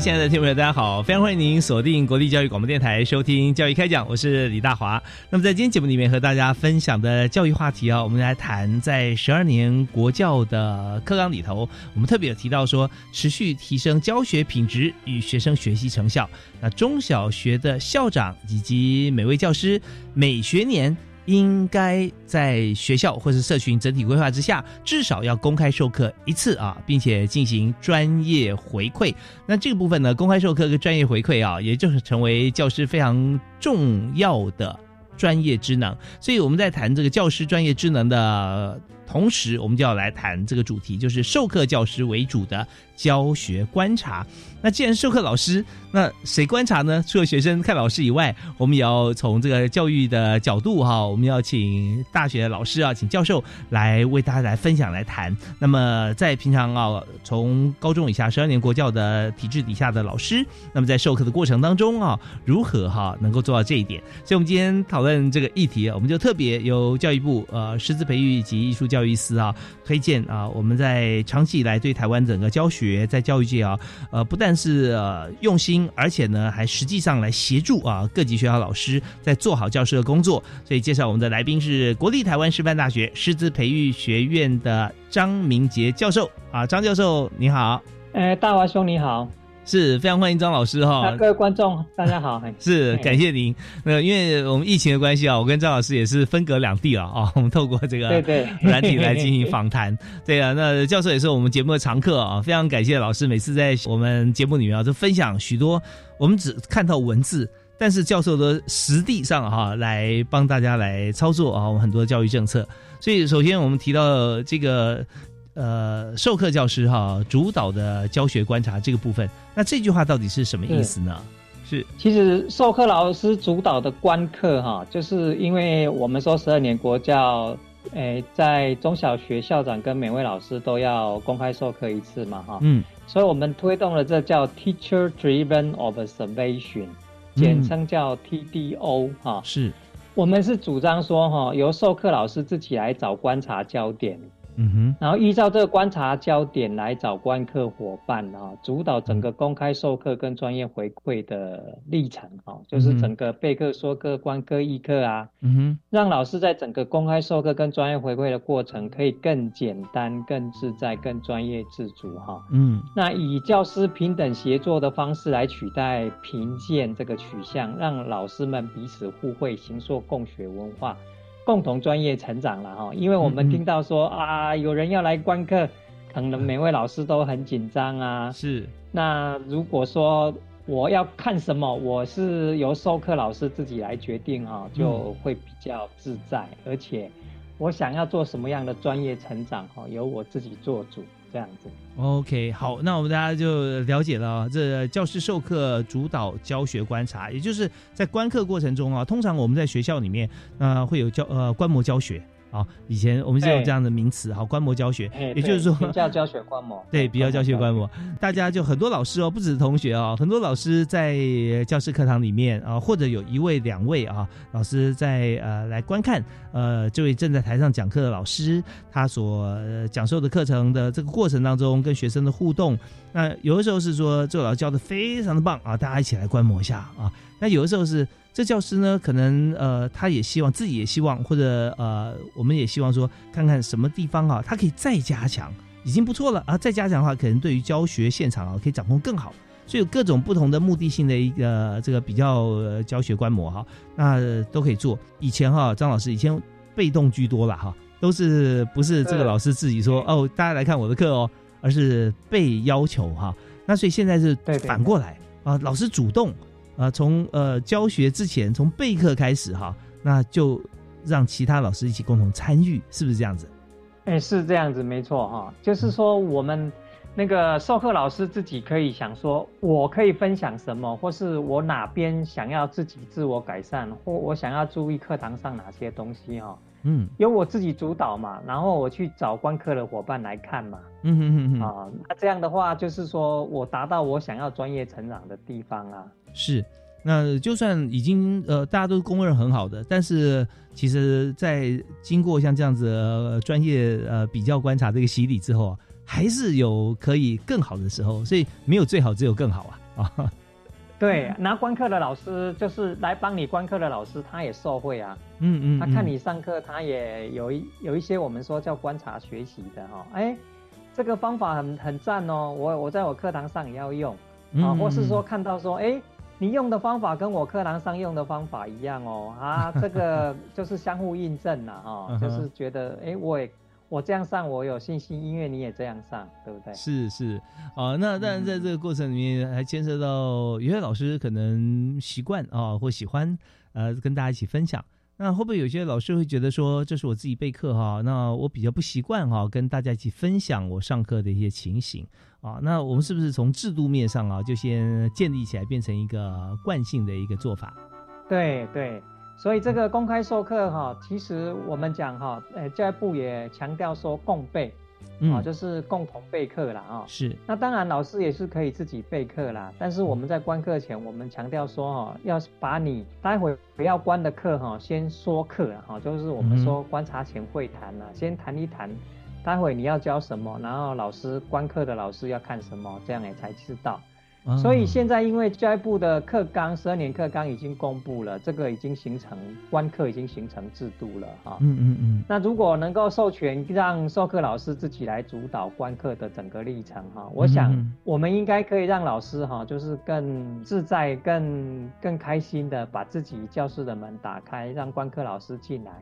位亲爱的听众朋友，大家好！非常欢迎您锁定国立教育广播电台收听《教育开讲》，我是李大华。那么在今天节目里面和大家分享的教育话题啊，我们来谈在十二年国教的课纲里头，我们特别有提到说，持续提升教学品质与学生学习成效。那中小学的校长以及每位教师每学年。应该在学校或是社群整体规划之下，至少要公开授课一次啊，并且进行专业回馈。那这个部分呢，公开授课跟专业回馈啊，也就是成为教师非常重要的专业职能。所以我们在谈这个教师专业职能的同时，我们就要来谈这个主题，就是授课教师为主的教学观察。那既然授课老师，那谁观察呢？除了学生看老师以外，我们也要从这个教育的角度哈，我们要请大学老师啊，请教授来为大家来分享来谈。那么在平常啊，从高中以下十二年国教的体制底下的老师，那么在授课的过程当中啊，如何哈能够做到这一点？所以，我们今天讨论这个议题，我们就特别由教育部呃师资培育及艺术教教育司啊推荐啊，我们在长期以来对台湾整个教学在教育界啊，呃不但是呃用心，而且呢还实际上来协助啊各级学校老师在做好教师的工作。所以介绍我们的来宾是国立台湾师范大学师资培育学院的张明杰教授啊，张教授你好。哎，大华兄你好。是非常欢迎张老师哈，各位观众大家好，是感谢您。那因为我们疫情的关系啊，我跟张老师也是分隔两地了啊，我们透过这个对对软体来进行访谈。对啊，那教授也是我们节目的常客啊，非常感谢老师每次在我们节目里面啊，就分享许多我们只看到文字，但是教授的实地上哈来帮大家来操作啊，我们很多教育政策。所以首先我们提到这个。呃，授课教师哈主导的教学观察这个部分，那这句话到底是什么意思呢？是，其实授课老师主导的观课哈，就是因为我们说十二年国教，诶，在中小学校长跟每位老师都要公开授课一次嘛哈，嗯，所以我们推动了这叫 Teacher Driven Observation，简称叫 TDO 哈，是。我们是主张说哈，由授课老师自己来找观察焦点。嗯哼，然后依照这个观察焦点来找观课伙伴啊，主导整个公开授课跟专业回馈的历程啊，就是整个备课、说课、观课、议课啊，嗯哼，让老师在整个公开授课跟专业回馈的过程可以更简单、更自在、更专业自主哈。嗯，那以教师平等协作的方式来取代评鉴这个取向，让老师们彼此互惠，形塑共学文化。共同专业成长了哈，因为我们听到说啊，有人要来观课，可能每位老师都很紧张啊。是，那如果说我要看什么，我是由授课老师自己来决定哈，就会比较自在，而且我想要做什么样的专业成长哈，由我自己做主。这样子，OK，好，那我们大家就了解了。这教师授课主导教学观察，也就是在观课过程中啊，通常我们在学校里面，呃，会有教呃观摩教学。好，以前我们就有这样的名词，好，观摩教学，也就是说比较教学观摩，对，比较教学观摩，大家就很多老师哦，不止同学哦，很多老师在教室课堂里面啊，或者有一位、两位啊，老师在呃来观看呃这位正在台上讲课的老师他所讲授的课程的这个过程当中跟学生的互动，那有的时候是说这个老师教的非常的棒啊，大家一起来观摩一下啊，那有的时候是这教师呢，可能呃，他也希望自己也希望，或者呃，我们也希望说，看看什么地方啊，他可以再加强，已经不错了啊。再加强的话，可能对于教学现场啊，可以掌控更好。所以有各种不同的目的性的一个这个比较教学观摩哈，那都可以做。以前哈，张老师以前被动居多了哈，都是不是这个老师自己说哦，大家来看我的课哦，而是被要求哈。那所以现在是反过来啊，老师主动。啊，从呃教学之前，从备课开始哈，那就让其他老师一起共同参与，是不是这样子？哎，是这样子，没错哈。就是说，我们那个授课老师自己可以想说，我可以分享什么，或是我哪边想要自己自我改善，或我想要注意课堂上哪些东西哈。嗯，由我自己主导嘛，然后我去找观课的伙伴来看嘛。嗯哼哼哼。啊，那这样的话，就是说我达到我想要专业成长的地方啊。是，那就算已经呃大家都公认很好的，但是其实，在经过像这样子专业呃比较观察这个洗礼之后啊，还是有可以更好的时候，所以没有最好，只有更好啊啊。对，拿观课的老师就是来帮你观课的老师，他也受惠啊。嗯嗯，他看你上课，他也有一有一些我们说叫观察学习的哈。哎，这个方法很很赞哦，我我在我课堂上也要用啊，或是说看到说哎。你用的方法跟我课堂上用的方法一样哦，啊，这个就是相互印证了哈，就是觉得哎，我也我这样上我有信心，因为你也这样上，对不对？是是啊，那当然在这个过程里面还牵涉到有些老师可能习惯啊或喜欢呃跟大家一起分享。那会不会有些老师会觉得说，这是我自己备课哈，那我比较不习惯哈，跟大家一起分享我上课的一些情形啊？那我们是不是从制度面上啊，就先建立起来，变成一个惯性的一个做法？对对，所以这个公开授课哈，其实我们讲哈，呃，教育部也强调说共备。啊，就是共同备课啦，啊，是。那当然，老师也是可以自己备课啦。但是我们在关课前，我们强调说，哈，要把你待会不要关的课，哈，先说课，哈，就是我们说观察前会谈啦，先谈一谈，待会你要教什么，然后老师观课的老师要看什么，这样也才知道。所以现在因为教育部的课纲十二年课纲已经公布了，这个已经形成观课已经形成制度了哈。嗯嗯嗯。那如果能够授权让授课老师自己来主导观课的整个历程哈，我想我们应该可以让老师哈，就是更自在、更更开心的把自己教室的门打开，让观课老师进来。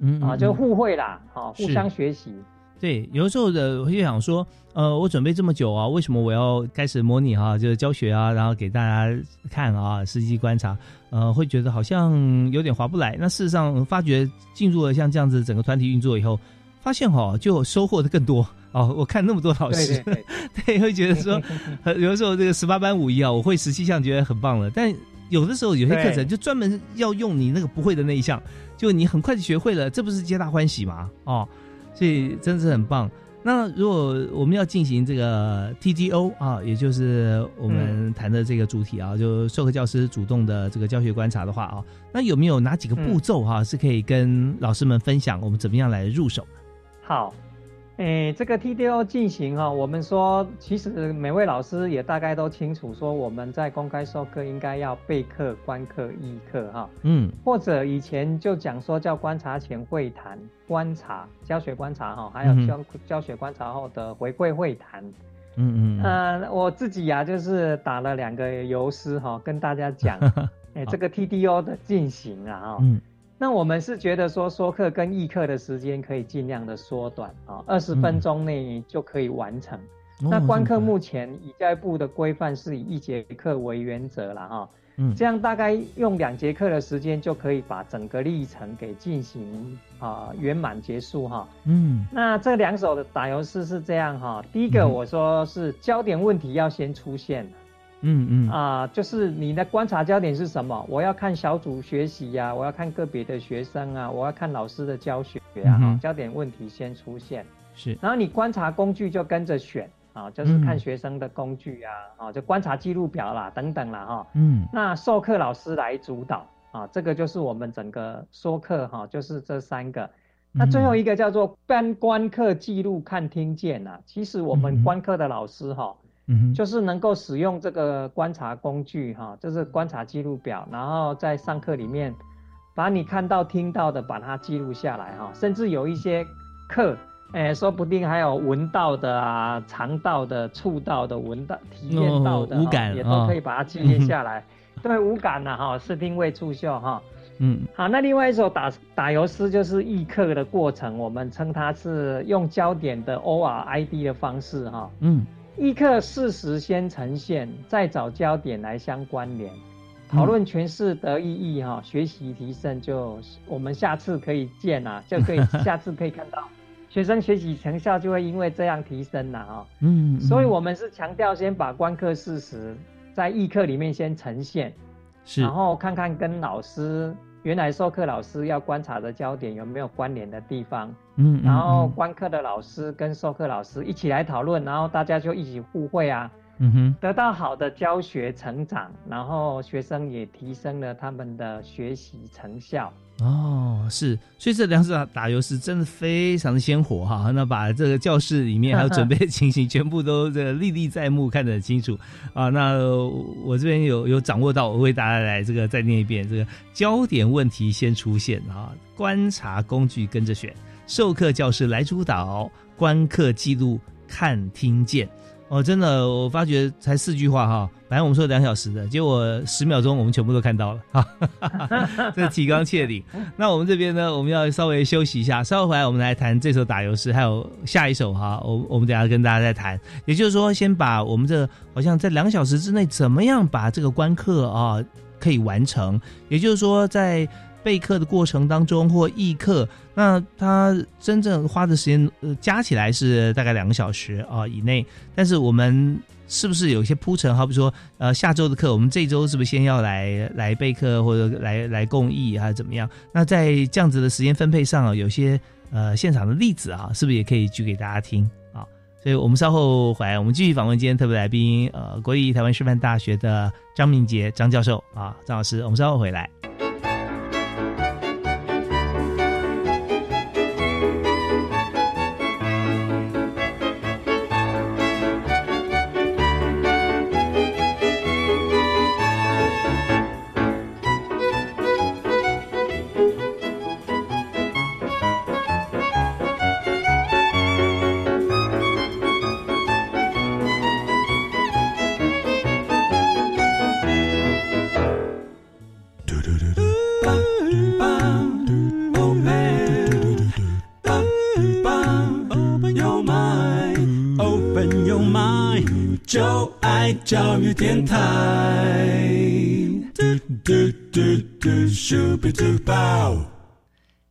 嗯啊，就互惠啦，好，互相学习。对，有的时候的我就想说，呃，我准备这么久啊，为什么我要开始模拟哈，就是教学啊，然后给大家看啊，实际观察，呃，会觉得好像有点划不来。那事实上，发觉进入了像这样子整个团体运作以后，发现哈，就收获的更多哦。我看那么多老师，对，会觉得说，有的时候这个十八般武艺啊，我会十七项，觉得很棒了。但有的时候有些课程就专门要用你那个不会的那一项，就你很快就学会了，这不是皆大欢喜吗？哦。所以真的是很棒。那如果我们要进行这个 TGO 啊，也就是我们谈的这个主题啊，就授课教师主动的这个教学观察的话啊，那有没有哪几个步骤哈，是可以跟老师们分享，我们怎么样来入手？好。诶，这个 TDO 进行哈，我们说其实每位老师也大概都清楚，说我们在公开授课应该要备课、观课、议课哈，嗯，或者以前就讲说叫观察前会谈、观察教学观察哈，还有教教学观察后的回馈会谈，嗯嗯，呃，我自己呀就是打了两个游诗哈，跟大家讲，诶，这个 TDO 的进行啊哈。那我们是觉得说说课跟议课的时间可以尽量的缩短啊，二十分钟内就可以完成。那观课目前以教育部的规范是以一节课为原则了哈，嗯，这样大概用两节课的时间就可以把整个历程给进行啊圆满结束哈，嗯，那这两首的打油诗是这样哈，第一个我说是焦点问题要先出现。嗯嗯啊，就是你的观察焦点是什么？我要看小组学习呀，我要看个别的学生啊，我要看老师的教学啊。焦点问题先出现，是。然后你观察工具就跟着选啊，就是看学生的工具啊，啊，就观察记录表啦，等等啦，哈。嗯。那授课老师来主导啊，这个就是我们整个说课哈，就是这三个。那最后一个叫做观观课记录看听见啊，其实我们观课的老师哈。嗯，就是能够使用这个观察工具哈，就是观察记录表，然后在上课里面把你看到、听到的把它记录下来哈，甚至有一些课，哎，说不定还有闻到的啊、尝到的、触到的、闻到、体验到的，无感也都可以把它记录下来。对，无感的哈，视听味触嗅哈。嗯，好，那另外一首打打油诗就是忆课的过程，我们称它是用焦点的 O R I D 的方式哈。嗯。一课事实先呈现，再找焦点来相关联，讨论诠释得意义哈，学习提升就我们下次可以见啊，就可以 下次可以看到学生学习成效就会因为这样提升了哈。嗯，所以我们是强调先把观课事实在议课里面先呈现，是，然后看看跟老师。原来授课老师要观察的焦点有没有关联的地方？嗯，然后观课的老师跟授课老师一起来讨论，然后大家就一起互惠啊，嗯哼，得到好的教学成长，然后学生也提升了他们的学习成效。哦，是，所以这两场打油诗真的非常的鲜活哈。那把这个教室里面还有准备的情形 全部都这个历历在目，看得很清楚啊。那我这边有有掌握到，我为大家来这个再念一遍：这个焦点问题先出现啊，观察工具跟着选，授课教师来主导，观课记录看听见。哦，真的，我发觉才四句话哈，本来我们说两小时的，结果十秒钟我们全部都看到了，哈，这提纲挈领。那我们这边呢，我们要稍微休息一下，稍后回来我们来谈这首打油诗，还有下一首哈，我我们等下跟大家再谈。也就是说，先把我们这好像在两小时之内怎么样把这个观课啊可以完成，也就是说在。备课的过程当中或议课，那他真正花的时间呃加起来是大概两个小时啊以内。但是我们是不是有些铺陈？好比说，呃，下周的课，我们这周是不是先要来来备课或者来来共议还是怎么样？那在这样子的时间分配上啊，有些呃现场的例子啊，是不是也可以举给大家听啊？所以我们稍后回来，我们继续访问今天特别来宾，呃，国立台湾师范大学的张明杰张教授啊，张老师，我们稍后回来。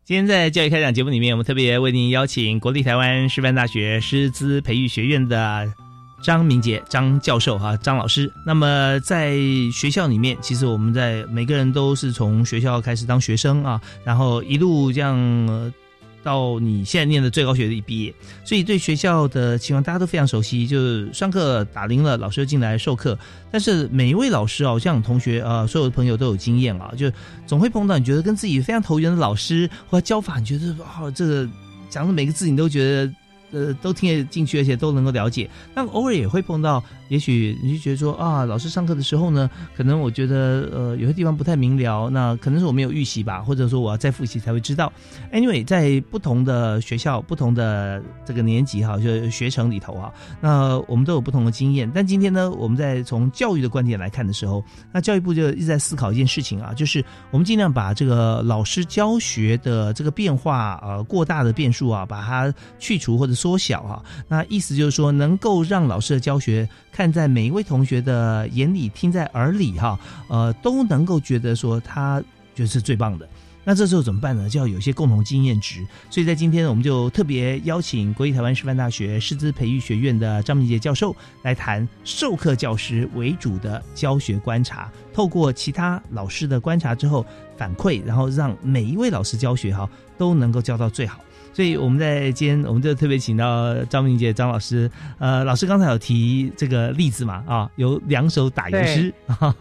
今天在教育开讲节目里面，我们特别为您邀请国立台湾师范大学师资培育学院的张明杰张教授哈张老师。那么在学校里面，其实我们在每个人都是从学校开始当学生啊，然后一路这样。到你现在念的最高学历毕业，所以对学校的情况大家都非常熟悉。就是上课打铃了，老师就进来授课。但是每一位老师啊，像同学啊，所有的朋友都有经验啊，就总会碰到你觉得跟自己非常投缘的老师，或者教法，你觉得啊，这个讲的每个字你都觉得呃都听得进去，而且都能够了解。但偶尔也会碰到。也许你就觉得说啊，老师上课的时候呢，可能我觉得呃有些地方不太明了，那可能是我没有预习吧，或者说我要再复习才会知道。Anyway，在不同的学校、不同的这个年级哈，就学程里头啊，那我们都有不同的经验。但今天呢，我们在从教育的观点来看的时候，那教育部就一直在思考一件事情啊，就是我们尽量把这个老师教学的这个变化呃过大的变数啊，把它去除或者缩小啊。那意思就是说，能够让老师的教学。看在每一位同学的眼里，听在耳里，哈，呃，都能够觉得说他觉得是最棒的。那这时候怎么办呢？就要有一些共同经验值。所以在今天，我们就特别邀请国立台湾师范大学师资培育学院的张明杰教授来谈授课教师为主的教学观察，透过其他老师的观察之后反馈，然后让每一位老师教学哈都能够教到最好。所以我们在今天，我们就特别请到张明杰张老师。呃，老师刚才有提这个例子嘛，啊，有两首打油诗啊，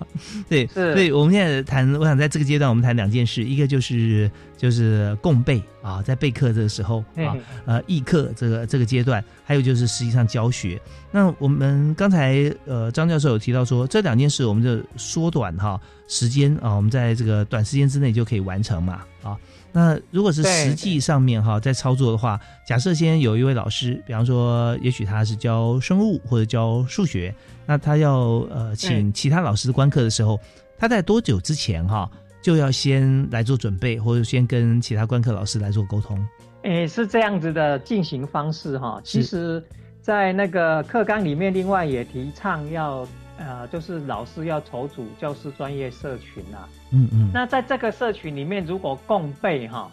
对，所以我们现在谈，我想在这个阶段，我们谈两件事，一个就是就是共备啊，在备课这个时候啊，呃，议课这个这个阶段，还有就是实际上教学。那我们刚才呃张教授有提到说，这两件事我们就缩短哈时间啊，我们在这个短时间之内就可以完成嘛，啊。那如果是实际上面哈，在操作的话，假设先有一位老师，比方说，也许他是教生物或者教数学，那他要呃请其他老师观课的时候，他在多久之前哈就要先来做准备，或者先跟其他观课老师来做沟通？诶，是这样子的进行方式哈。其实，在那个课纲里面，另外也提倡要。呃，就是老师要筹组教师专业社群啊。嗯嗯。那在这个社群里面，如果共备哈，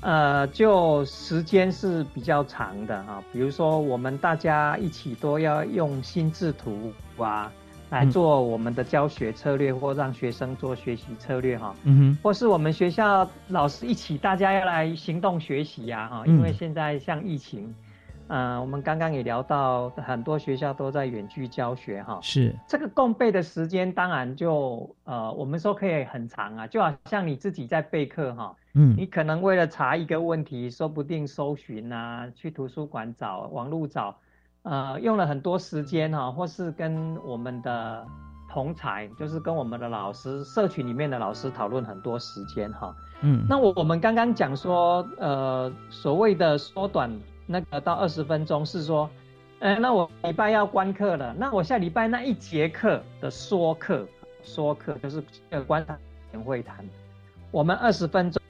呃，就时间是比较长的哈。比如说，我们大家一起都要用心智图啊来做我们的教学策略，或让学生做学习策略哈。嗯哼。或是我们学校老师一起，大家要来行动学习呀哈。因为现在像疫情。嗯，我们刚刚也聊到，很多学校都在远距教学，哈，是这个共备的时间，当然就呃，我们说可以很长啊，就好像你自己在备课，哈，嗯，你可能为了查一个问题，说不定搜寻啊，去图书馆找，网络找，呃，用了很多时间，哈，或是跟我们的同才，就是跟我们的老师，社群里面的老师讨论很多时间，哈，嗯，那我我们刚刚讲说，呃，所谓的缩短。那个到二十分钟是说，呃，那我礼拜要关课了，那我下礼拜那一节课的说课，说课就是呃观察会谈，我们二十分钟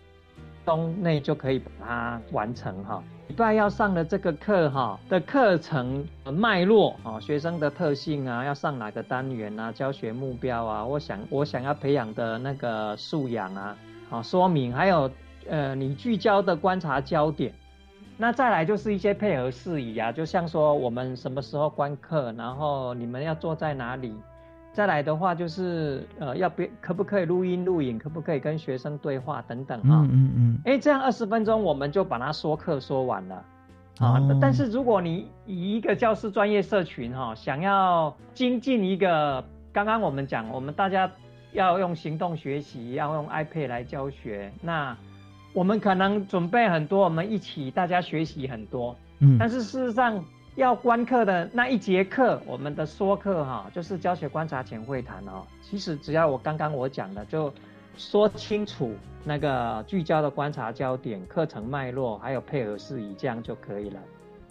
钟内就可以把它完成哈。礼拜要上的这个课哈的课程脉络啊，学生的特性啊，要上哪个单元啊，教学目标啊，我想我想要培养的那个素养啊，啊说明还有呃你聚焦的观察焦点。那再来就是一些配合事宜啊，就像说我们什么时候观课，然后你们要坐在哪里。再来的话就是呃，要不可不可以录音录影，可不可以跟学生对话等等啊。嗯嗯嗯。哎，这样二十分钟我们就把它说课说完了。啊。但是如果你以一个教师专业社群哈，想要精进一个，刚刚我们讲，我们大家要用行动学习，要用 iPad 来教学，那。我们可能准备很多，我们一起大家学习很多，嗯，但是事实上要观课的那一节课，我们的说课哈，就是教学观察前会谈哦。其实只要我刚刚我讲的，就说清楚那个聚焦的观察焦点、课程脉络，还有配合事宜，这样就可以了。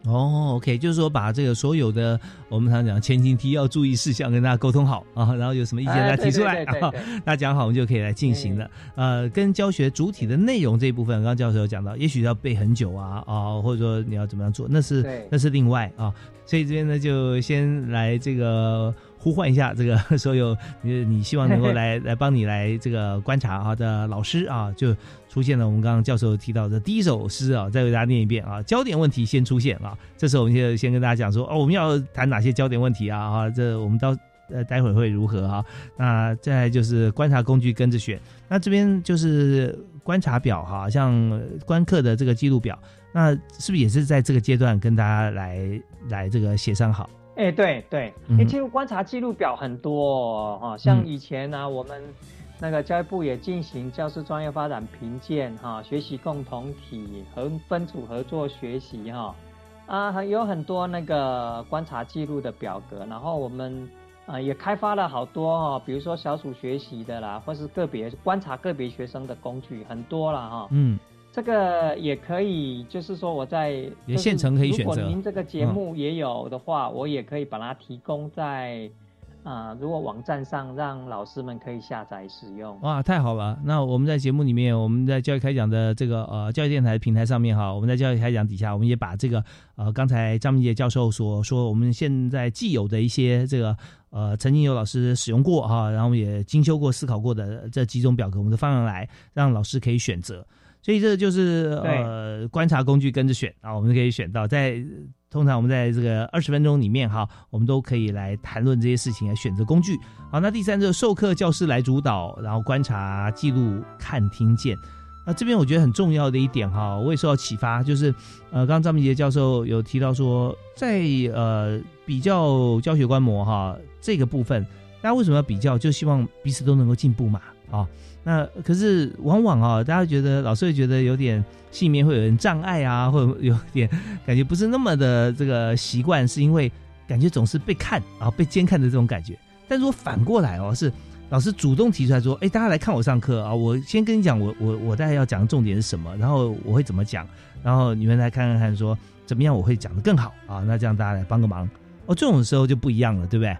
哦，OK，就是说把这个所有的我们常讲前情提要、注意事项跟大家沟通好啊，然后有什么意见大家提出来啊，大家讲好，我们就可以来进行了。呃，跟教学主体的内容这一部分，刚刚教授有讲到，也许要背很久啊啊，或者说你要怎么样做，那是那是另外啊。所以这边呢，就先来这个。呼唤一下这个 所有你你希望能够 来来帮你来这个观察啊的老师啊，就出现了我们刚刚教授提到的第一首诗啊，再为大家念一遍啊。焦点问题先出现啊，这时候我们就先跟大家讲说哦，我们要谈哪些焦点问题啊啊，这我们到呃待会儿会如何哈？那再就是观察工具跟着选，那这边就是观察表哈，像观课的这个记录表，那是不是也是在这个阶段跟大家来来这个协商好？哎，对对，哎，其实观察记录表很多哈，像以前呢，我们那个教育部也进行教师专业发展评鉴哈，学习共同体和分组合作学习哈，啊，有很多那个观察记录的表格，然后我们啊也开发了好多哈，比如说小组学习的啦，或是个别观察个别学生的工具，很多了哈。嗯。这个也可以，就是说我在也现成可以选择。如果您这个节目也有的话，我也可以把它提供在啊，如果网站上让老师们可以下载使用。哇，太好了！那我们在节目里面，我们在教育开讲的这个呃教育电台平台上面哈，我们在教育开讲底下，我们也把这个呃刚才张明杰教授所说，我们现在既有的一些这个呃曾经有老师使用过哈，然后也精修过、思考过的这几种表格，我们都放上来，让老师可以选择。所以这就是呃观察工具跟着选啊，我们可以选到在通常我们在这个二十分钟里面哈，我们都可以来谈论这些事情来选择工具。好，那第三个授课教师来主导，然后观察记录看听见。那这边我觉得很重要的一点哈，我也受到启发，就是呃，刚刚张明杰教授有提到说，在呃比较教学观摩哈这个部分，大家为什么要比较？就希望彼此都能够进步嘛，啊。那可是往往啊，大家觉得老师会觉得有点心里面会有点障碍啊，或者有点感觉不是那么的这个习惯，是因为感觉总是被看啊，被监看的这种感觉。但如果反过来哦，是老师主动提出来说，哎，大家来看我上课啊，我先跟你讲，我我我大概要讲的重点是什么，然后我会怎么讲，然后你们来看看看，说怎么样我会讲的更好啊，那这样大家来帮个忙哦，这种时候就不一样了，对不对？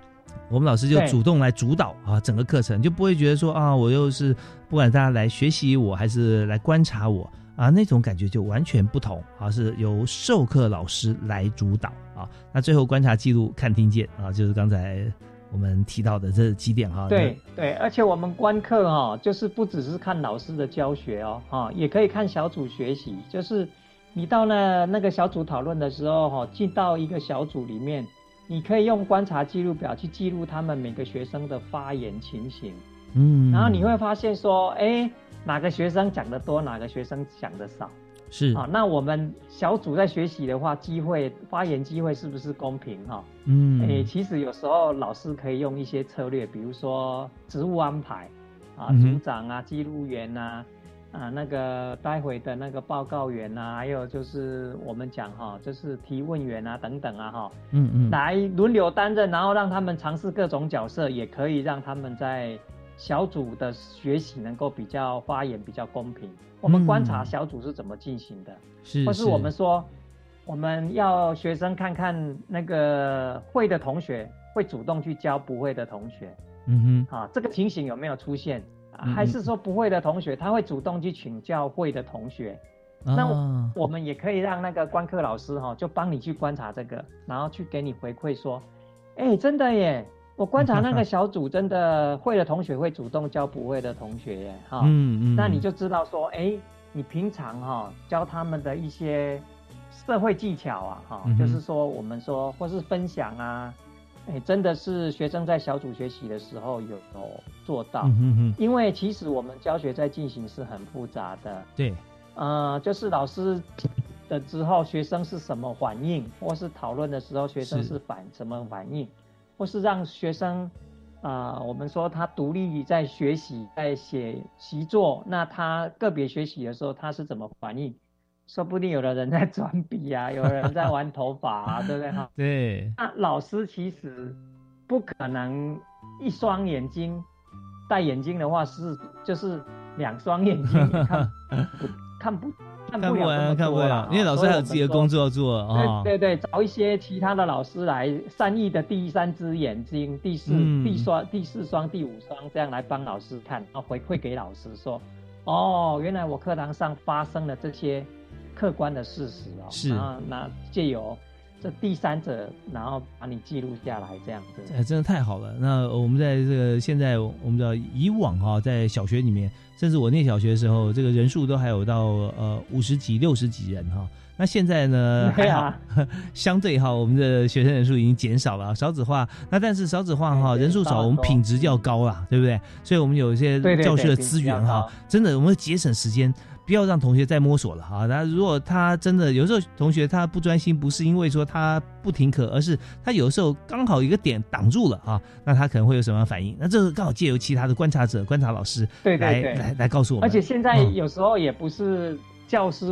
我们老师就主动来主导啊，整个课程就不会觉得说啊，我又是不管大家来学习我还是来观察我啊，那种感觉就完全不同啊，是由授课老师来主导啊。那最后观察记录看听见啊，就是刚才我们提到的这几点哈。对对，而且我们观课哈，就是不只是看老师的教学哦，哈，也可以看小组学习，就是你到那那个小组讨论的时候哈，进到一个小组里面。你可以用观察记录表去记录他们每个学生的发言情形，嗯，然后你会发现说，哎，哪个学生讲的多，哪个学生讲的少，是啊，那我们小组在学习的话，机会发言机会是不是公平哈？嗯，哎，其实有时候老师可以用一些策略，比如说职务安排，啊，组长啊，记录员呐。啊，那个待会的那个报告员啊，还有就是我们讲哈，就是提问员啊等等啊哈，嗯嗯，来轮流担任，然后让他们尝试各种角色，也可以让他们在小组的学习能够比较发言比较公平。我们观察小组是怎么进行的，是，或是。我们说我们要学生看看那个会的同学会主动去教不会的同学，嗯哼，啊，这个情形有没有出现？还是说不会的同学，他会主动去请教会的同学。那我们也可以让那个观课老师哈，就帮你去观察这个，然后去给你回馈说，哎，真的耶，我观察那个小组真的会的同学会主动教不会的同学耶，哈，嗯嗯，那你就知道说，哎，你平常哈教他们的一些社会技巧啊，哈，就是说我们说或是分享啊。哎，真的是学生在小组学习的时候有有做到，因为其实我们教学在进行是很复杂的。对，呃，就是老师的之后，学生是什么反应，或是讨论的时候，学生是反什么反应，或是让学生啊，我们说他独立在学习，在写习作，那他个别学习的时候，他是怎么反应？说不定有的人在转笔啊，有人在玩头发啊，对不对哈？对。那老师其实不可能一双眼睛戴眼镜的话是就是两双眼睛 看不看不看不了看不了，因为老师还有自己的工作要做啊。对对对，找一些其他的老师来善意的第三只眼睛，第四第双第四双第五双这样来帮老师看，然后回馈给老师说，哦，原来我课堂上发生了这些。客观的事实哦，是啊，那借由这第三者，然后把你记录下来，这样子，哎，真的太好了。那我们在这个现在，我们知道以往哈，在小学里面，甚至我念小学的时候，这个人数都还有到呃五十几、六十几人哈。那现在呢，还好，相对哈，我们的学生人数已经减少了，少子化。那但是少子化哈，人数少，我们品质就要高了，对不对？所以我们有一些教学的资源哈，真的我们节省时间。不要让同学再摸索了哈。那如果他真的有时候同学他不专心，不是因为说他不停课，而是他有时候刚好一个点挡住了啊，那他可能会有什么反应？那这个刚好借由其他的观察者、观察老师来来来告诉我们。而且现在有时候也不是教师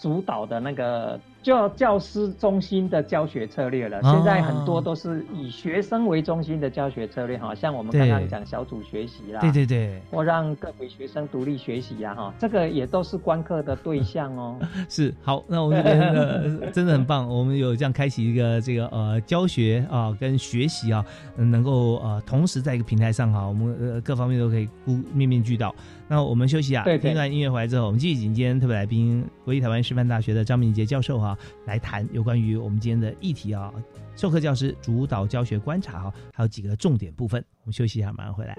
主导的那个。就教师中心的教学策略了，现在很多都是以学生为中心的教学策略，哈，像我们刚刚讲小组学习啦，对对对，或让各位学生独立学习呀，哈，这个也都是观课的对象哦。是，好，那我们这边 真的很棒，我们有这样开启一个这个呃教学啊跟学习啊，能够呃同时在一个平台上哈，我们呃各方面都可以面面俱到。那我们休息啊，听完音乐回来之后，我们继续请今天特别来宾，国立台湾师范大学的张明杰教授哈，来谈有关于我们今天的议题啊，授课教师主导教学观察哈，还有几个重点部分。我们休息一下，马上回来。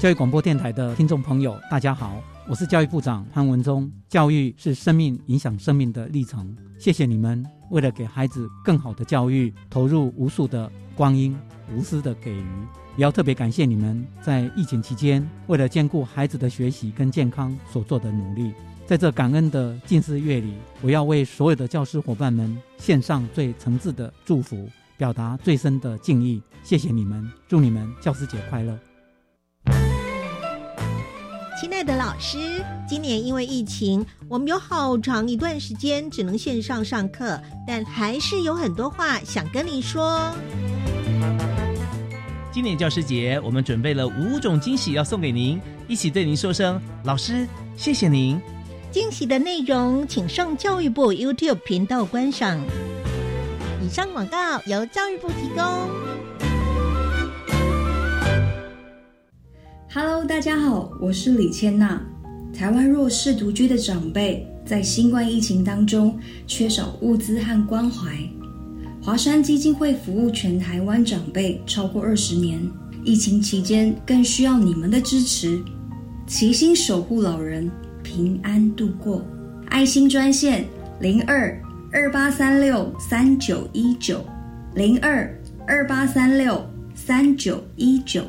教育广播电台的听众朋友，大家好，我是教育部长潘文忠。教育是生命影响生命的历程，谢谢你们为了给孩子更好的教育，投入无数的光阴，无私的给予。也要特别感谢你们在疫情期间，为了兼顾孩子的学习跟健康所做的努力。在这感恩的近似月里，我要为所有的教师伙伴们献上最诚挚的祝福，表达最深的敬意。谢谢你们，祝你们教师节快乐。亲爱的老师，今年因为疫情，我们有好长一段时间只能线上上课，但还是有很多话想跟你说。今年教师节，我们准备了五种惊喜要送给您，一起对您说声老师，谢谢您。惊喜的内容，请上教育部 YouTube 频道观赏。以上广告由教育部提供。Hello，大家好，我是李千娜。台湾弱势独居的长辈在新冠疫情当中缺少物资和关怀。华山基金会服务全台湾长辈超过二十年，疫情期间更需要你们的支持，齐心守护老人平安度过。爱心专线零二二八三六三九一九零二二八三六三九一九。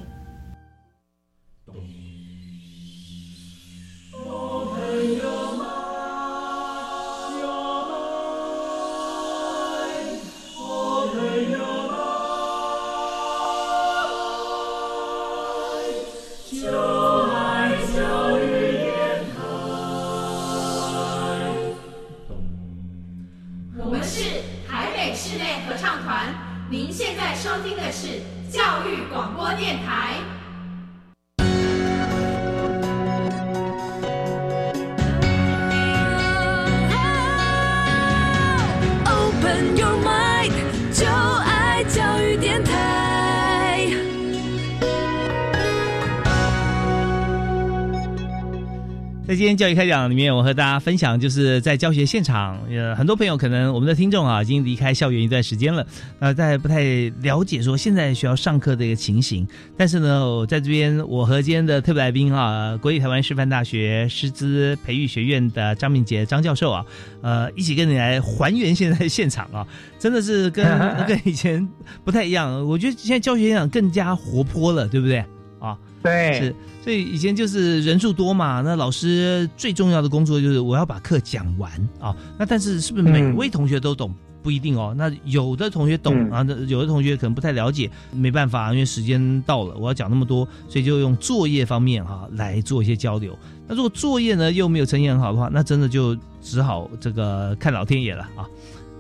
今天教育开讲里面，我和大家分享，就是在教学现场，呃，很多朋友可能我们的听众啊，已经离开校园一段时间了，呃，在不太了解说现在学校上课的一个情形。但是呢，我在这边，我和今天的特别来宾啊，国立台湾师范大学师资培育学院的张明杰张教授啊，呃，一起跟你来还原现在现场啊，真的是跟 跟以前不太一样。我觉得现在教学现场更加活泼了，对不对？啊，对，是。所以以前就是人数多嘛，那老师最重要的工作就是我要把课讲完啊。那但是是不是每位同学都懂不一定哦？那有的同学懂啊，那有的同学可能不太了解，没办法，因为时间到了，我要讲那么多，所以就用作业方面哈来做一些交流。那如果作业呢又没有呈现很好的话，那真的就只好这个看老天爷了啊。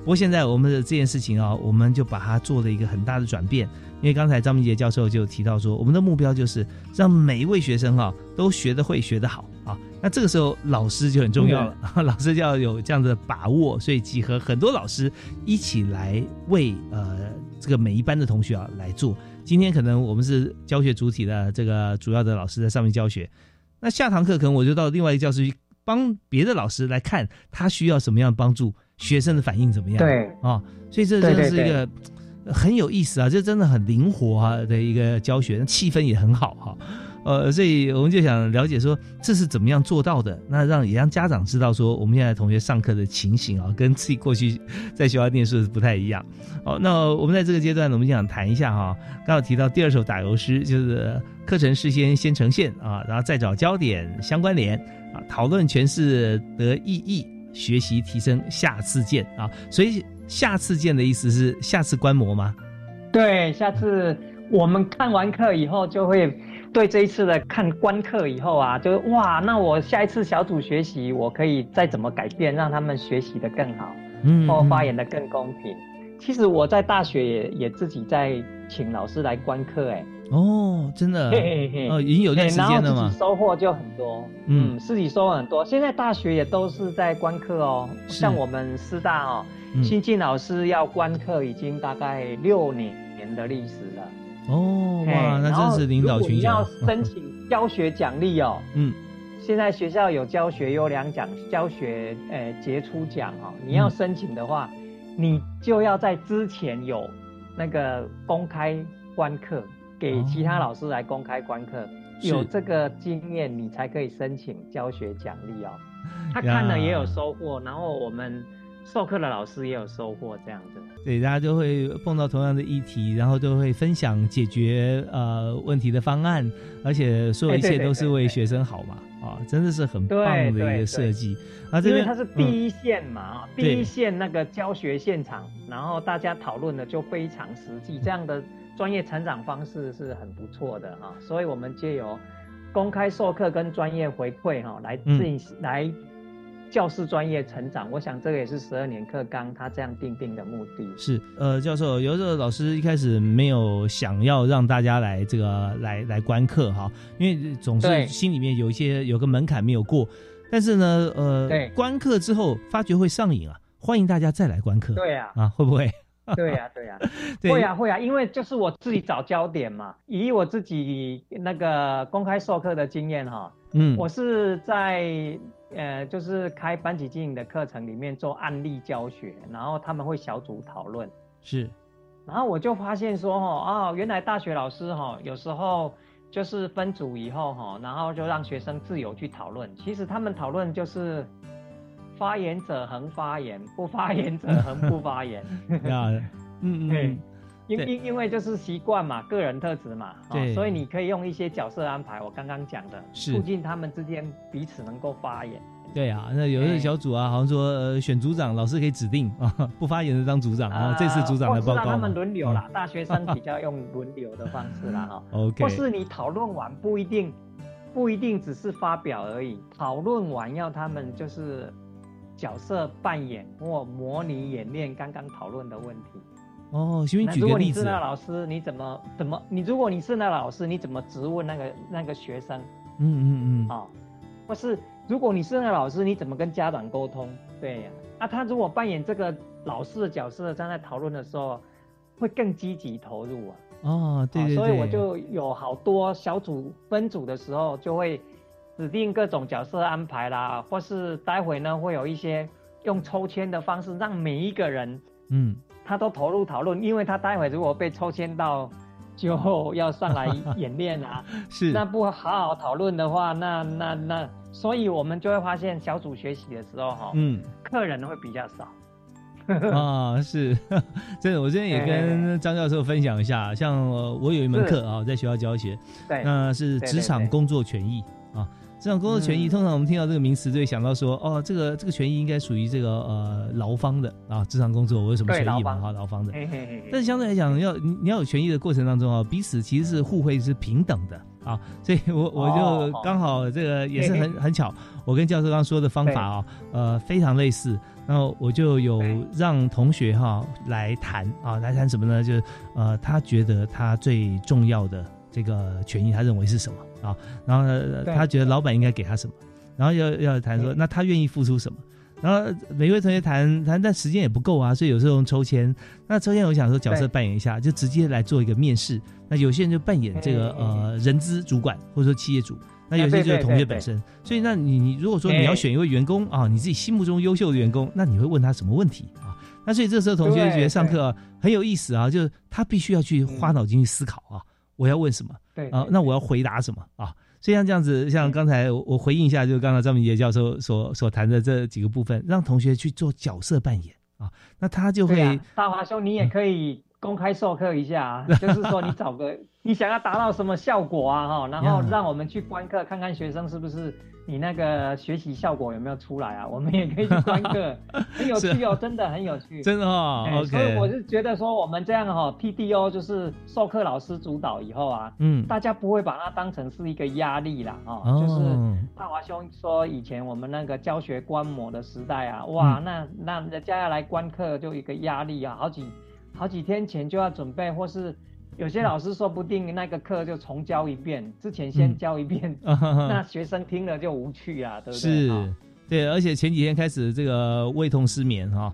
不过现在我们的这件事情啊，我们就把它做了一个很大的转变。因为刚才张明杰教授就提到说，我们的目标就是让每一位学生哈都学得会、学得好啊。那这个时候 老师就很重要了，老师就要有这样的把握，所以集合很多老师一起来为呃这个每一班的同学啊来做。今天可能我们是教学主体的这个主要的老师在上面教学，那下堂课可能我就到另外一个教室去帮别的老师来看他需要什么样帮助，学生的反应怎么样？对啊，所以这真的是一个。很有意思啊，这真的很灵活啊的一个教学，气氛也很好哈。呃，所以我们就想了解说这是怎么样做到的，那让也让家长知道说我们现在同学上课的情形啊，跟自己过去在学校念书是不太一样。哦，那我们在这个阶段呢，我们就想谈一下哈，刚好提到第二首打油诗，就是课程事先先呈现啊，然后再找焦点相关联啊，讨论诠释得意义，学习提升，下次见啊，所以。下次见的意思是下次观摩吗？对，下次我们看完课以后，就会对这一次的看观课以后啊，就哇，那我下一次小组学习，我可以再怎么改变，让他们学习的更好，嗯，或发言的更公平。其实我在大学也也自己在请老师来观课，哎，哦，真的，哦，已经有段时间了嘛，收获就很多，嗯，自己收获很多。现在大学也都是在观课哦，像我们师大哦。新进老师要观课已经大概六年年的历史了。哦，哇，那真是领导群要申请教学奖励哦，嗯，现在学校有教学优良奖、教学呃杰出奖哦，你要申请的话，你就要在之前有那个公开观课，给其他老师来公开观课，有这个经验，你才可以申请教学奖励哦。他 看了也有收获，然后我们授课的老师也有收获，这样子。对，大家就会碰到同样的议题，然后就会分享解决呃问题的方案，而且所有一切都是为学生好嘛。啊，真的是很棒的一个设计啊！因为它是第一线嘛，啊，第一线那个教学现场，然后大家讨论的就非常实际，这样的专业成长方式是很不错的啊。所以我们借由公开授课跟专业回馈哈，来进行来。教师专业成长，我想这个也是十二年课纲他这样定定的目的。是，呃，教授，有时候老师一开始没有想要让大家来这个来来观课哈，因为总是心里面有一些有个门槛没有过。但是呢，呃，观课之后发觉会上瘾啊，欢迎大家再来观课。对呀，啊，会不会？对呀，对 呀，会呀，会呀，因为就是我自己找焦点嘛，以我自己那个公开授课的经验哈，嗯，我是在。呃，就是开班级经营的课程里面做案例教学，然后他们会小组讨论，是，然后我就发现说，哈，哦，原来大学老师哈，有时候就是分组以后哈，然后就让学生自由去讨论，其实他们讨论就是发言者恒发言，不发言者恒不发言，啊，嗯嗯。因因因为就是习惯嘛，个人特质嘛，对，所以你可以用一些角色安排，我刚刚讲的，促进他们之间彼此能够发言。对啊，那有的小组啊，好像说呃选组长，老师可以指定啊，不发言的当组长啊，这次组长的报告。他们轮流啦，大学生比较用轮流的方式啦哈。OK。或是你讨论完不一定不一定只是发表而已，讨论完要他们就是角色扮演或模拟演练刚刚讨论的问题。哦，请举个例子。如果你是那老师，你怎么怎么？你如果你是那老师，你怎么质问那个那个学生？嗯嗯嗯。啊，或是如果你是那老师，你怎么跟家长沟通？对呀。啊，他如果扮演这个老师的角色，站在讨论的时候，会更积极投入啊。哦，对对对。所以我就有好多小组分组的时候，就会指定各种角色安排啦，或是待会呢会有一些用抽签的方式，让每一个人嗯。他都投入讨论，因为他待会如果被抽签到，就要上来演练啊。是，那不好好讨论的话，那那那，所以我们就会发现小组学习的时候，哈，嗯，客人会比较少。啊，是，真 的，我之前也跟张教授分享一下，像我有一门课啊，在学校教学，对，那是职场工作权益啊。这种工作权益，通常我们听到这个名词，就会想到说，哦，这个这个权益应该属于这个呃劳方的啊，职场工作我有什么权益嘛？哈，劳方的。但是相对来讲，要你你要有权益的过程当中啊，彼此其实是互惠是平等的啊，所以我我就刚好这个也是很很巧，我跟教授刚刚说的方法啊，呃，非常类似，然后我就有让同学哈来谈啊，来谈什么呢？就是呃，他觉得他最重要的这个权益，他认为是什么？啊，然后呢，他觉得老板应该给他什么，然后要要谈说，那他愿意付出什么？然后每一位同学谈谈，但时间也不够啊，所以有时候用抽签。那抽签我想说角色扮演一下，就直接来做一个面试。那有些人就扮演这个呃人资主管或者说企业主，那有些就是同学本身。所以那你你如果说你要选一位员工啊，你自己心目中优秀的员工，那你会问他什么问题啊？那所以这时候同学觉得上课很有意思啊，就是他必须要去花脑筋去思考啊。我要问什么？对啊，那我要回答什么啊？所以像这样子，像刚才我回应一下，就是刚才张明杰教授所所谈的这几个部分，让同学去做角色扮演啊，那他就会。大华兄，你也可以公开授课一下，啊 就是说你找个你想要达到什么效果啊？哈，然后让我们去观课，看看学生是不是。你那个学习效果有没有出来啊？我们也可以去观课，很有趣哦，真的很有趣，真的哈。所以我是觉得说，我们这样哈，P D O 就是授课老师主导以后啊，嗯，大家不会把它当成是一个压力啦，哦，就是大华兄说以前我们那个教学观摩的时代啊，哇，那那人家要来观课就一个压力啊，好几好几天前就要准备，或是。有些老师说不定那个课就重教一遍，之前先教一遍，那学生听了就无趣啊，对不对？是，对，而且前几天开始这个胃痛失眠哈，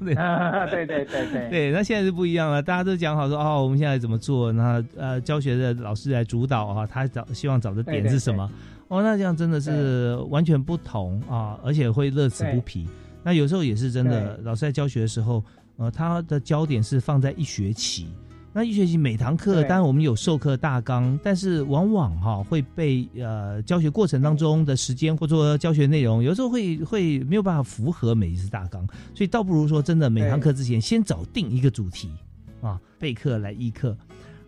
对对对对对，对，那现在是不一样了，大家都讲好说哦，我们现在怎么做？那呃，教学的老师来主导啊，他找希望找的点是什么？哦，那这样真的是完全不同啊，而且会乐此不疲。那有时候也是真的，老师在教学的时候，呃，他的焦点是放在一学期。那一学期每堂课，当然我们有授课大纲，但是往往哈会被呃教学过程当中的时间或者说教学内容，有时候会会没有办法符合每一次大纲，所以倒不如说真的每堂课之前先找定一个主题啊，备课来议课。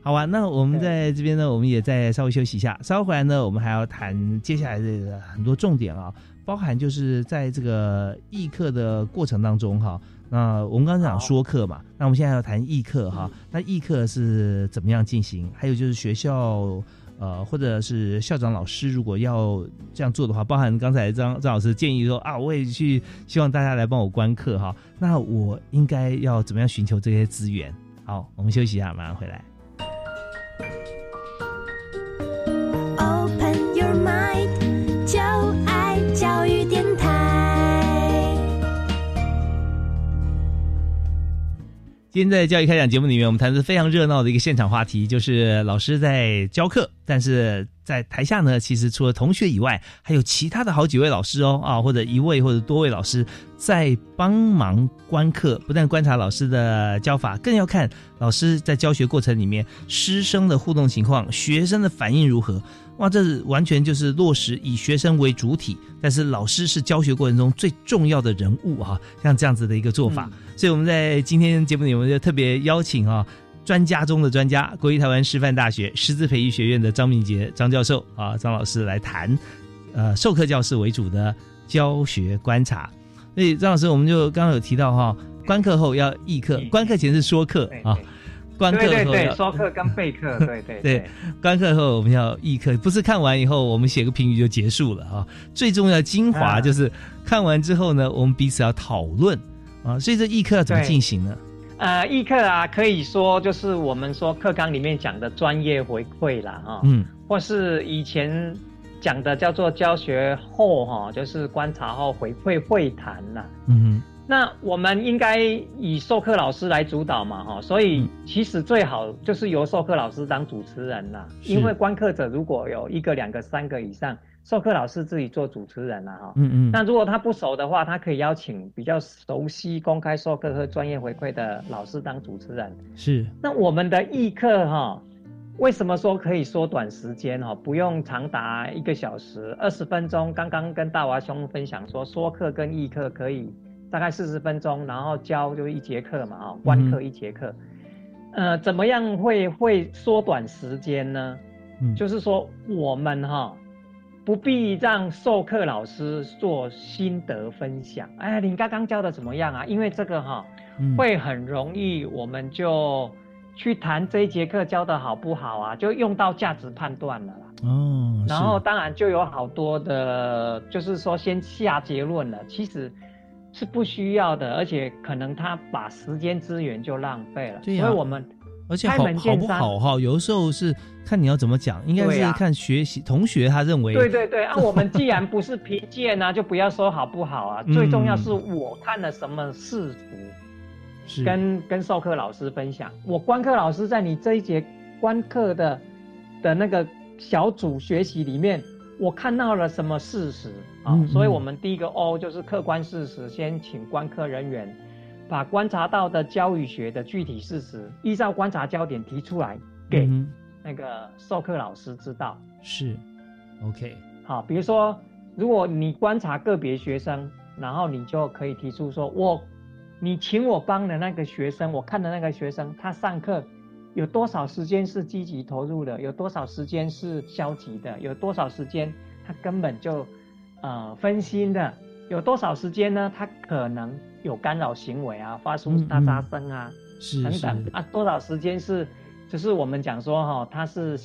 好吧，那我们在这边呢，我们也再稍微休息一下，稍后回来呢，我们还要谈接下来的很多重点啊，包含就是在这个议课的过程当中哈。那我们刚才讲说课嘛，那我们现在要谈议课哈。那议课是怎么样进行？还有就是学校呃，或者是校长老师，如果要这样做的话，包含刚才张张老师建议说啊，我也去希望大家来帮我观课哈。那我应该要怎么样寻求这些资源？好，我们休息一下，马上回来。今天在教育开讲节目里面，我们谈的非常热闹的一个现场话题，就是老师在教课，但是在台下呢，其实除了同学以外，还有其他的好几位老师哦，啊，或者一位或者多位老师在帮忙观课，不但观察老师的教法，更要看老师在教学过程里面师生的互动情况，学生的反应如何。哇，这是完全就是落实以学生为主体，但是老师是教学过程中最重要的人物哈，像这样子的一个做法。所以我们在今天节目里，我们就特别邀请啊，专家中的专家，国立台湾师范大学师资培育学院的张明杰张教授啊，张老师来谈，呃，授课教师为主的教学观察。所以张老师，我们就刚刚有提到哈，观课后要议课，观课前是说课啊。观课后要说课跟备课，对对对。观课后我们要议课，不是看完以后我们写个评语就结束了啊。最重要的精华就是看完之后呢，我们彼此要讨论啊。所以这议课要怎么进行呢？呃，议课啊，可以说就是我们说课纲里面讲的专业回馈啦，哈，嗯，或是以前讲的叫做教学后哈，就是观察后回馈会谈啦，嗯。那我们应该以授课老师来主导嘛，哈，所以其实最好就是由授课老师当主持人啦，因为观课者如果有一个、两个、三个以上，授课老师自己做主持人啦，哈，嗯嗯。那如果他不熟的话，他可以邀请比较熟悉公开授课和专业回馈的老师当主持人。是。那我们的议课哈，为什么说可以缩短时间哈？不用长达一个小时、二十分钟。刚刚跟大娃兄分享说，说课跟议课可以。大概四十分钟，然后教就一节课嘛，啊，观课一节课，呃，怎么样会会缩短时间呢？嗯，就是说我们哈不必让授课老师做心得分享。哎，你刚刚教的怎么样啊？因为这个哈会很容易，我们就去谈这一节课教的好不好啊？就用到价值判断了啦。哦，然后当然就有好多的，就是说先下结论了。其实。是不需要的，而且可能他把时间资源就浪费了。所以我们而且好好不好哈，有的时候是看你要怎么讲，应该是看学习同学他认为。对对对啊，我们既然不是评鉴啊，就不要说好不好啊。最重要是我看了什么视图，跟跟授课老师分享。我观课老师在你这一节观课的的那个小组学习里面。我看到了什么事实啊？所以，我们第一个 O 就是客观事实，先请观课人员把观察到的教育学的具体事实，依照观察焦点提出来给那个授课老师知道。是，OK。好，比如说，如果你观察个别学生，然后你就可以提出说，我，你请我帮的那个学生，我看的那个学生，他上课。有多少时间是积极投入的？有多少时间是消极的？有多少时间他根本就，呃，分心的？有多少时间呢？他可能有干扰行为啊，发出哒哒声啊，等等啊。多少时间是，就是我们讲说哈，他是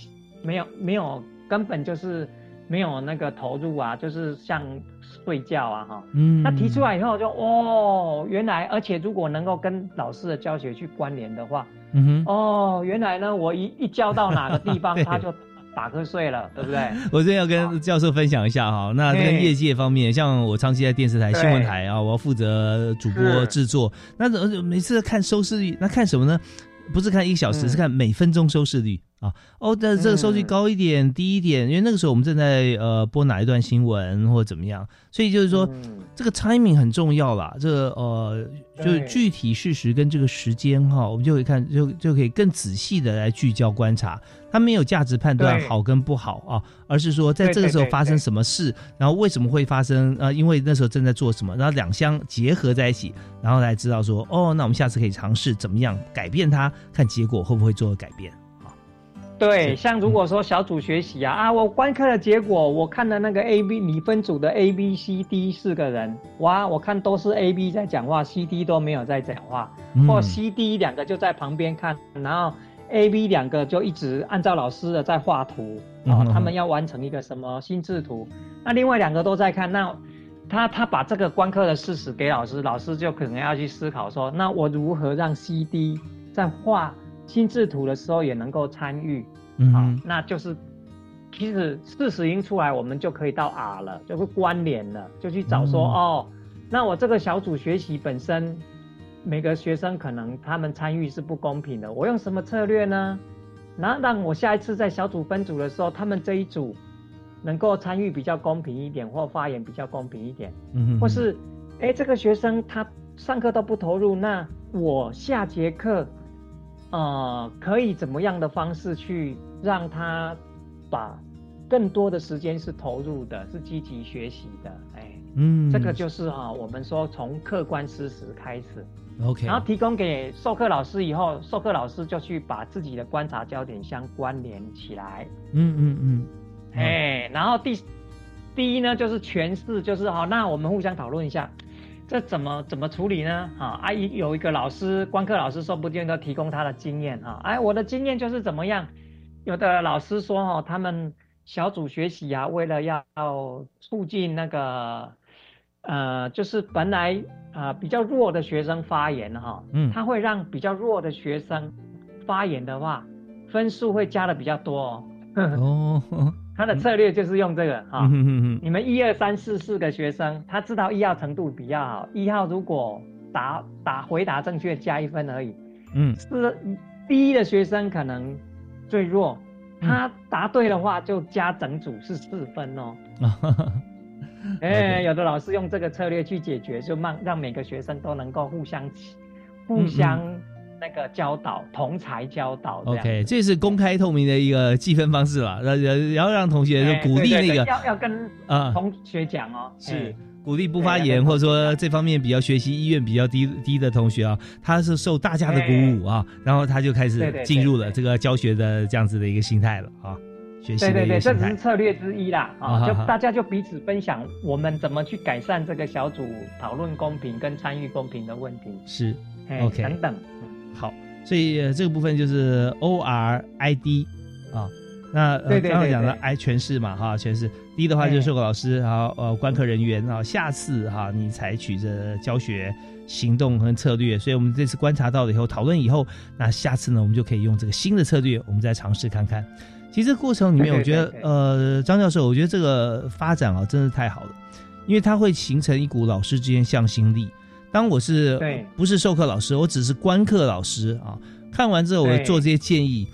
没有没有根本就是没有那个投入啊，就是像睡觉啊哈。嗯。那提出来以后就哦，原来而且如果能够跟老师的教学去关联的话。嗯哼，哦，原来呢，我一一教到哪个地方，他就打瞌睡了，对不对？我这边要跟教授分享一下哈，那这个业界方面，像我长期在电视台、新闻台啊，我要负责主播制作，那每次看收视率，那看什么呢？不是看一小时，是看每分钟收视率。啊，哦，的这个收据高一点、低一点，因为那个时候我们正在呃播哪一段新闻或者怎么样，所以就是说这个 timing 很重要啦。这个呃，就是具体事实跟这个时间哈，我们就可以看就就可以更仔细的来聚焦观察，它没有价值判断好跟不好啊，而是说在这个时候发生什么事，然后为什么会发生呃，因为那时候正在做什么，然后两相结合在一起，然后来知道说哦，那我们下次可以尝试怎么样改变它，看结果会不会做改变。对，像如果说小组学习啊啊，我观课的结果，我看了那个 A B 你分组的 A B C D 四个人，哇，我看都是 A B 在讲话，C D 都没有在讲话，或 C D 两个就在旁边看，然后 A B 两个就一直按照老师的在画图，啊，他们要完成一个什么心智图，那另外两个都在看，那他他把这个观课的事实给老师，老师就可能要去思考说，那我如何让 C D 在画心智图的时候也能够参与。好，那就是其实事实已经出来，我们就可以到 R 了，就会关联了，就去找说哦，那我这个小组学习本身，每个学生可能他们参与是不公平的，我用什么策略呢？那让我下一次在小组分组的时候，他们这一组能够参与比较公平一点，或发言比较公平一点，嗯或是哎这个学生他上课都不投入，那我下节课。呃，可以怎么样的方式去让他把更多的时间是投入的，是积极学习的？哎，嗯，这个就是哈，我们说从客观事实开始，OK，然后提供给授课老师以后，授课老师就去把自己的观察焦点相关联起来。嗯嗯嗯，哎，然后第第一呢，就是诠释，就是好，那我们互相讨论一下。这怎么怎么处理呢？啊，阿姨有一个老师，光课老师说不定都提供他的经验啊。哎，我的经验就是怎么样？有的老师说哈，他们小组学习啊，为了要促进那个，呃，就是本来啊比较弱的学生发言哈，嗯，他会让比较弱的学生发言的话，分数会加的比较多哦。他的策略就是用这个哈，你们一二三四四个学生，他知道一号程度比较好，一号如果答答回答正确加一分而已，嗯，是第一的学生可能最弱，他答对的话就加整组是四分哦，哎，有的老师用这个策略去解决，就让让每个学生都能够互相互相。那个教导同才教导，OK，这是公开透明的一个计分方式了，然然后让同学就鼓励那个要要跟啊同学讲哦，是鼓励不发言或者说这方面比较学习意愿比较低低的同学啊，他是受大家的鼓舞啊，然后他就开始进入了这个教学的这样子的一个心态了啊，学习对对对，这只是策略之一啦啊，就大家就彼此分享我们怎么去改善这个小组讨论公平跟参与公平的问题。是 OK 等等。好，所以这个部分就是 O R I D 啊，那刚刚讲的 I 全是嘛哈，全是 D 的话就是授课老师，然后呃观课人员啊，下次哈你采取着教学行动和策略，所以我们这次观察到了以后讨论以后，那下次呢我们就可以用这个新的策略，我们再尝试看看。其实过程里面，我觉得呃张教授，我觉得这个发展啊真的太好了，因为它会形成一股老师之间向心力。当我是不是授课老师，我只是观课老师啊。看完之后，我做这些建议。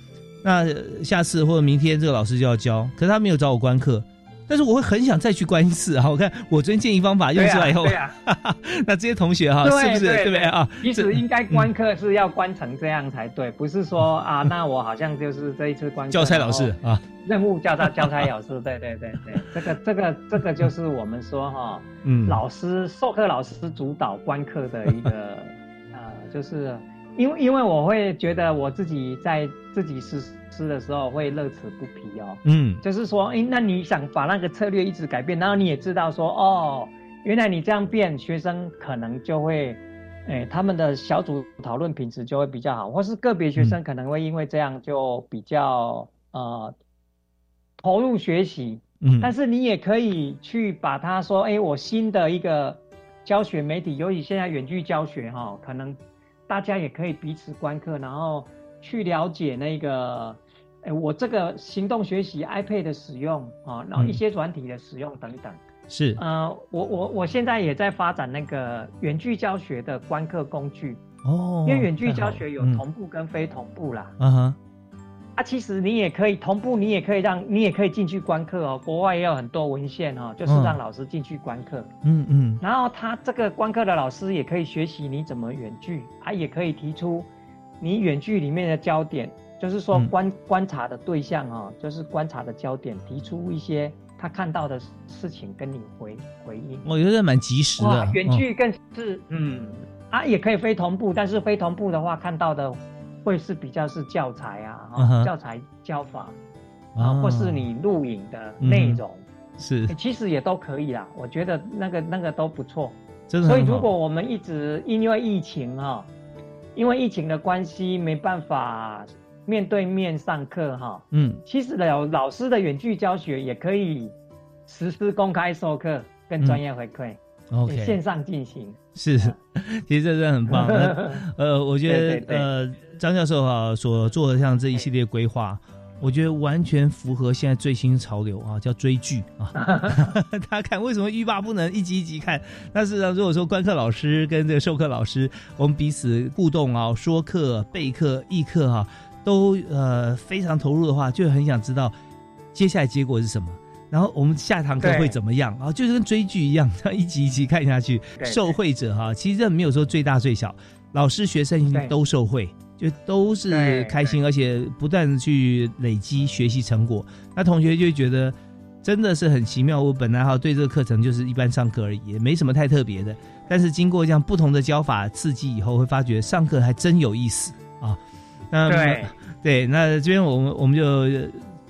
那下次或者明天，这个老师就要教，可是他没有找我观课。但是我会很想再去关一次啊！我看我昨天建议方法用出来以后，那这些同学哈，是不是？对不对？啊？其实应该观课是要观成这样才对，不是说 啊，那我好像就是这一次观教材老师啊，任务教他教材老师，对对对对，这个这个这个就是我们说哈，嗯，老师授课老师主导观课的一个 呃，就是因为因为我会觉得我自己在自己吃。吃的时候会乐此不疲哦，嗯，就是说，哎，那你想把那个策略一直改变，然后你也知道说，哦，原来你这样变，学生可能就会，哎，他们的小组讨论品质就会比较好，或是个别学生可能会因为这样就比较呃投入学习，嗯，但是你也可以去把它说，哎，我新的一个教学媒体，尤其现在远距教学哈，可能大家也可以彼此观课，然后去了解那个。哎，我这个行动学习 iPad 的使用啊，然后一些软体的使用等等，是呃，我我我现在也在发展那个远距教学的观课工具哦，因为远距教学有同步跟非同步啦，嗯哼，啊，其实你也可以同步，你也可以让你也可以进去观课哦。国外也有很多文献哦，就是让老师进去观课。嗯嗯。然后他这个观课的老师也可以学习你怎么远距，他也可以提出你远距里面的焦点，就是说观观察的对象哦，就是观察的焦点，提出一些他看到的事情跟你回回应。我觉得蛮及时的。远距更是嗯，啊也可以非同步，但是非同步的话看到的。会是比较是教材啊，教材教法啊，或是你录影的内容，是，其实也都可以啦。我觉得那个那个都不错。所以如果我们一直因为疫情哈，因为疫情的关系没办法面对面上课哈，嗯，其实老老师的远距教学也可以实施公开授课跟专业回馈。OK，线上进行。是，其实这真的很棒。呃，我觉得 呃，张教授啊所做的像这一系列规划，我觉得完全符合现在最新潮流啊，叫追剧啊。大家看，为什么欲罢不能，一集一集看？但是呢，如果说观课老师跟这个授课老师，我们彼此互动啊，说课、备课、议课哈，都呃非常投入的话，就很想知道接下来结果是什么。然后我们下堂课会怎么样啊？就是跟追剧一样，这样一集一集看下去。受惠者哈，其实这没有说最大最小，老师学生都受惠，就都是开心，而且不断的去累积学习成果。那同学就觉得真的是很奇妙。我本来哈对这个课程就是一般上课而已，也没什么太特别的。但是经过这样不同的教法刺激以后，会发觉上课还真有意思啊。那对对，那这边我们我们就。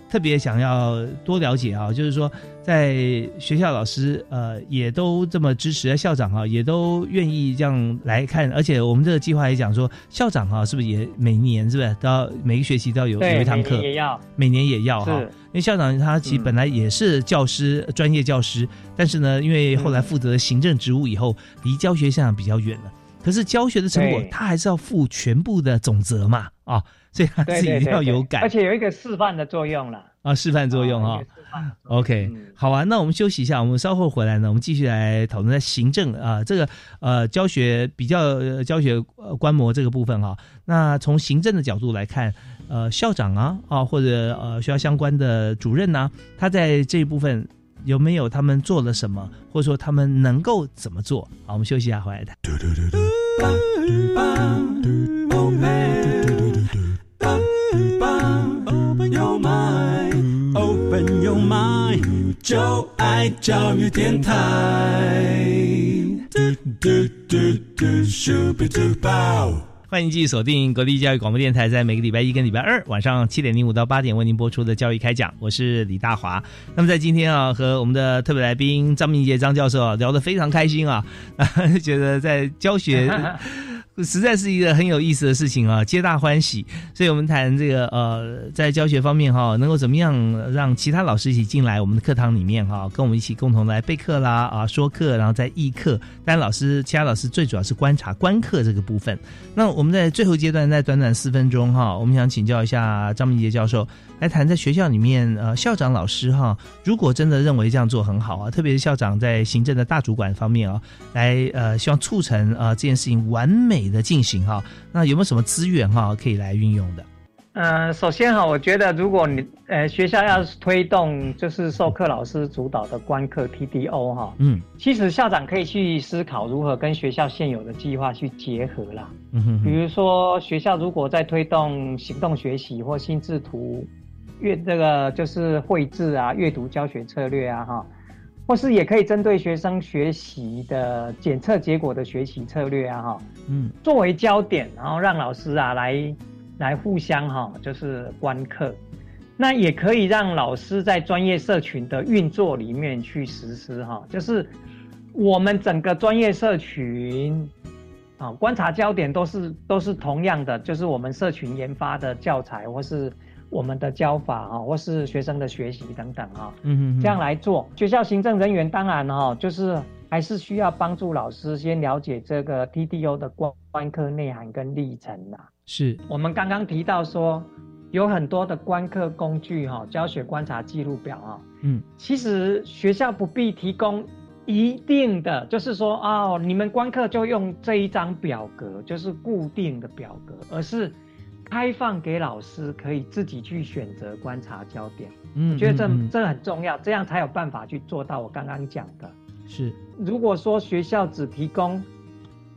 特别想要多了解啊，就是说，在学校老师呃也都这么支持，校长啊也都愿意这样来看，而且我们这个计划也讲说，校长啊是不是也每年是不是都要每个学期都要有有一堂课，也要每年也要哈，因为校长他其实本来也是教师专业教师，但是呢，因为后来负责行政职务以后，离教学现场比较远了，可是教学的成果他还是要负全部的总责嘛啊。所以他自己一定要有感，而且有一个示范的作用了啊，示范作用哈。OK，好啊，那我们休息一下，我们稍后回来呢，我们继续来讨论在行政啊这个呃教学比较教学观摩这个部分哈。那从行政的角度来看，呃校长啊啊或者呃学校相关的主任呢，他在这一部分有没有他们做了什么，或者说他们能够怎么做？好，我们休息一下，回来谈。就爱教育电台。欢迎继续锁定国立教育广播电台，在每个礼拜一跟礼拜二晚上七点零五到八点为您播出的教育开讲，我是李大华。那么在今天啊，和我们的特别来宾张明杰张教授啊聊得非常开心啊，觉得在教学。实在是一个很有意思的事情啊，皆大欢喜。所以，我们谈这个呃，在教学方面哈，能够怎么样让其他老师一起进来我们的课堂里面哈，跟我们一起共同来备课啦啊，说课，然后再议课。当然，老师其他老师最主要是观察观课这个部分。那我们在最后阶段，在短短四分钟哈，我们想请教一下张明杰教授。来谈在学校里面，呃，校长老师哈，如果真的认为这样做很好啊，特别是校长在行政的大主管方面啊，来呃，希望促成啊这件事情完美的进行哈，那有没有什么资源哈可以来运用的？呃，首先哈，我觉得如果你呃学校要推动就是授课老师主导的观课 TDO 哈，嗯，其实校长可以去思考如何跟学校现有的计划去结合啦，嗯哼，比如说学校如果在推动行动学习或心智图。阅这个就是绘制啊，阅读教学策略啊，哈，或是也可以针对学生学习的检测结果的学习策略啊，哈，嗯，作为焦点，然后让老师啊来来互相哈，就是观课，那也可以让老师在专业社群的运作里面去实施哈，就是我们整个专业社群啊，观察焦点都是都是同样的，就是我们社群研发的教材或是。我们的教法啊，或是学生的学习等等啊，嗯嗯，这样来做。学校行政人员当然哈，就是还是需要帮助老师先了解这个 TDO 的观观课内涵跟历程啦。是我们刚刚提到说，有很多的观课工具哈，教学观察记录表啊，嗯，其实学校不必提供一定的，就是说哦，你们观课就用这一张表格，就是固定的表格，而是。开放给老师可以自己去选择观察焦点。嗯，我觉得这这很重要，这样才有办法去做到我刚刚讲的。是，如果说学校只提供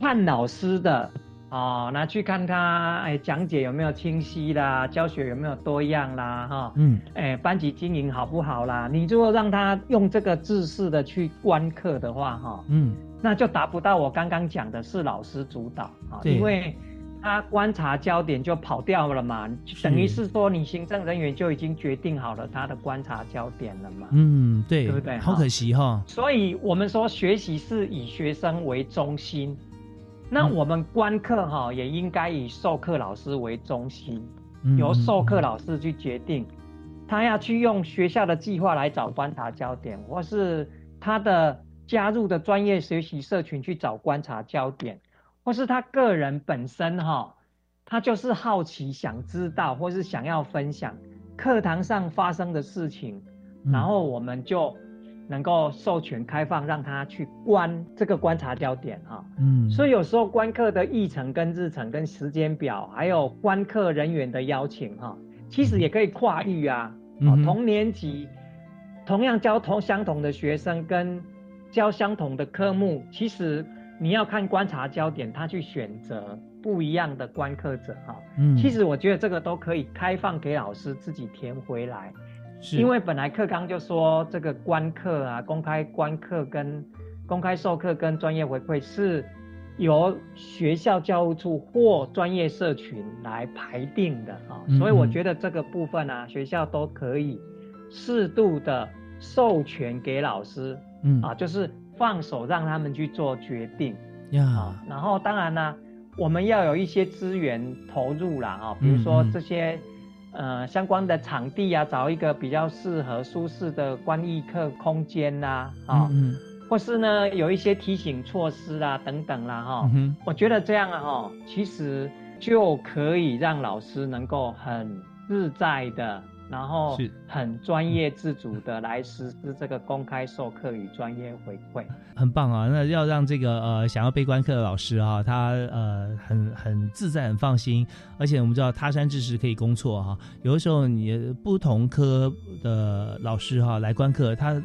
看老师的。哦，那去看他，哎，讲解有没有清晰啦，教学有没有多样啦，哈，嗯，哎，班级经营好不好啦？你如果让他用这个自式的去观课的话，哈，嗯，那就达不到我刚刚讲的是老师主导啊，因为他观察焦点就跑掉了嘛，等于是说你行政人员就已经决定好了他的观察焦点了嘛，嗯，对，对不对？好可惜哈，所以我们说学习是以学生为中心。那我们观课哈也应该以授课老师为中心，由授课老师去决定，他要去用学校的计划来找观察焦点，或是他的加入的专业学习社群去找观察焦点，或是他个人本身哈，他就是好奇想知道，或是想要分享课堂上发生的事情，然后我们就。能够授权开放，让他去观这个观察焦点哈，嗯，所以有时候观课的议程跟日程跟时间表，还有观课人员的邀请哈，其实也可以跨域啊，同年级同样教同相同的学生跟教相同的科目，其实你要看观察焦点，他去选择不一样的观课者哈，嗯，其实我觉得这个都可以开放给老师自己填回来。因为本来课纲就说这个观课啊，公开观课跟公开授课跟专业回馈是由学校教务处或专业社群来排定的啊，所以我觉得这个部分啊，学校都可以适度的授权给老师，嗯。啊，就是放手让他们去做决定呀。然后当然呢，我们要有一些资源投入啦啊，比如说这些。呃，相关的场地啊，找一个比较适合、舒适的观艺课空间呐，啊，或是呢，有一些提醒措施啊，等等啦，哈，我觉得这样啊，哈，其实就可以让老师能够很自在的。然后是很专业自主的来实施这个公开授课与专业回馈，很棒啊！那要让这个呃想要被观课的老师啊，他呃很很自在、很放心。而且我们知道他山之石可以攻错哈，有的时候你不同科的老师哈来观课，他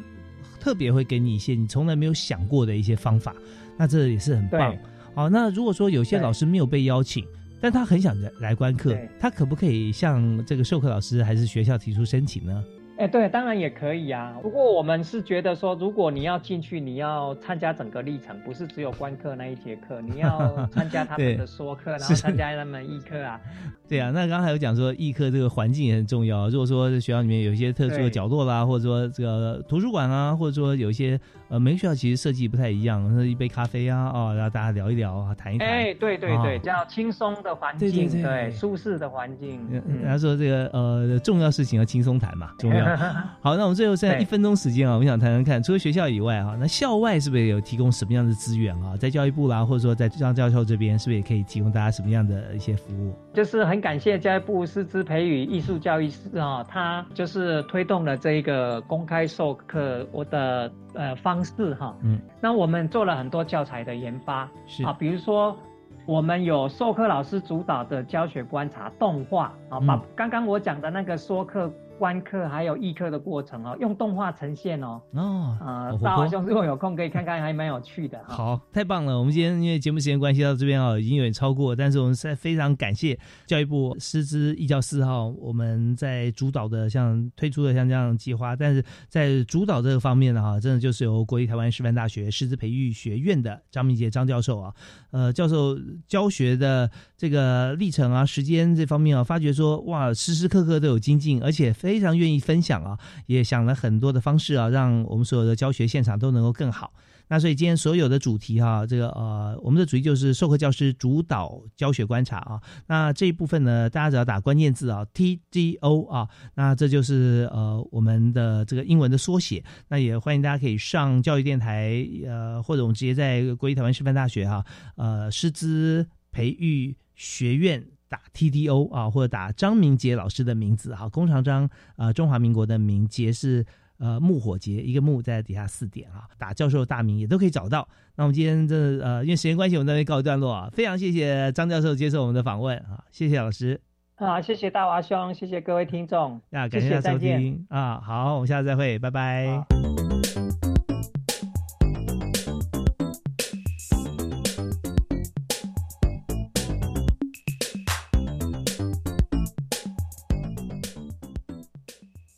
特别会给你一些你从来没有想过的一些方法，那这也是很棒。好，那如果说有些老师没有被邀请。但他很想来来观课，他可不可以向这个授课老师还是学校提出申请呢？哎，对，当然也可以啊。不过我们是觉得说，如果你要进去，你要参加整个历程，不是只有观课那一节课，你要参加他们的说课，然后参加他们艺课啊。对啊，那刚才有讲说艺课这个环境也很重要。如果说学校里面有一些特殊的角落啦，或者说这个图书馆啊，或者说有一些呃，每个学校其实设计不太一样，那一杯咖啡啊，哦，然后大家聊一聊啊，谈一谈。哎，对对对，叫轻松的环境，对，舒适的环境。人家说这个呃，重要事情要轻松谈嘛，重要。好，那我们最后剩下一分钟时间啊，我们想谈谈看，除了学校以外啊，那校外是不是有提供什么样的资源啊？在教育部啦，或者说在张教授这边，是不是也可以提供大家什么样的一些服务？就是很感谢教育部师资培育艺术教育师啊，他就是推动了这一个公开授课我的呃方式哈。嗯，那我们做了很多教材的研发，是啊，比如说我们有授课老师主导的教学观察动画啊，把刚刚我讲的那个说课。观课还有议课的过程哦，用动画呈现哦。哦，啊，大华兄如果有空可以看看，还蛮有趣的。好，太棒了！我们今天因为节目时间关系到这边哦，已经有点超过，但是我们在非常感谢教育部师资义教四号，我们在主导的像推出的像这样计划，但是在主导这个方面呢，哈，真的就是由国立台湾师范大学师资培育学院的张明杰张教授啊，呃，教授教学的这个历程啊，时间这方面啊，发觉说哇，时时刻刻都有精进，而且非。非常愿意分享啊，也想了很多的方式啊，让我们所有的教学现场都能够更好。那所以今天所有的主题哈，这个呃，我们的主题就是授课教师主导教学观察啊。那这一部分呢，大家只要打关键字啊，TGO 啊，那这就是呃我们的这个英文的缩写。那也欢迎大家可以上教育电台呃，或者我们直接在国立台湾师范大学哈呃师资培育学院。打 T D O 啊，或者打张明杰老师的名字哈，弓长张啊，中华民国的明杰是呃木火节，一个木在底下四点啊，打教授大名也都可以找到。那我们今天这呃，因为时间关系，我们这边告一段落啊，非常谢谢张教授接受我们的访问啊，谢谢老师。啊，谢谢大华兄，谢谢各位听众，啊，感谢收听啊，好，我们下次再会，拜拜。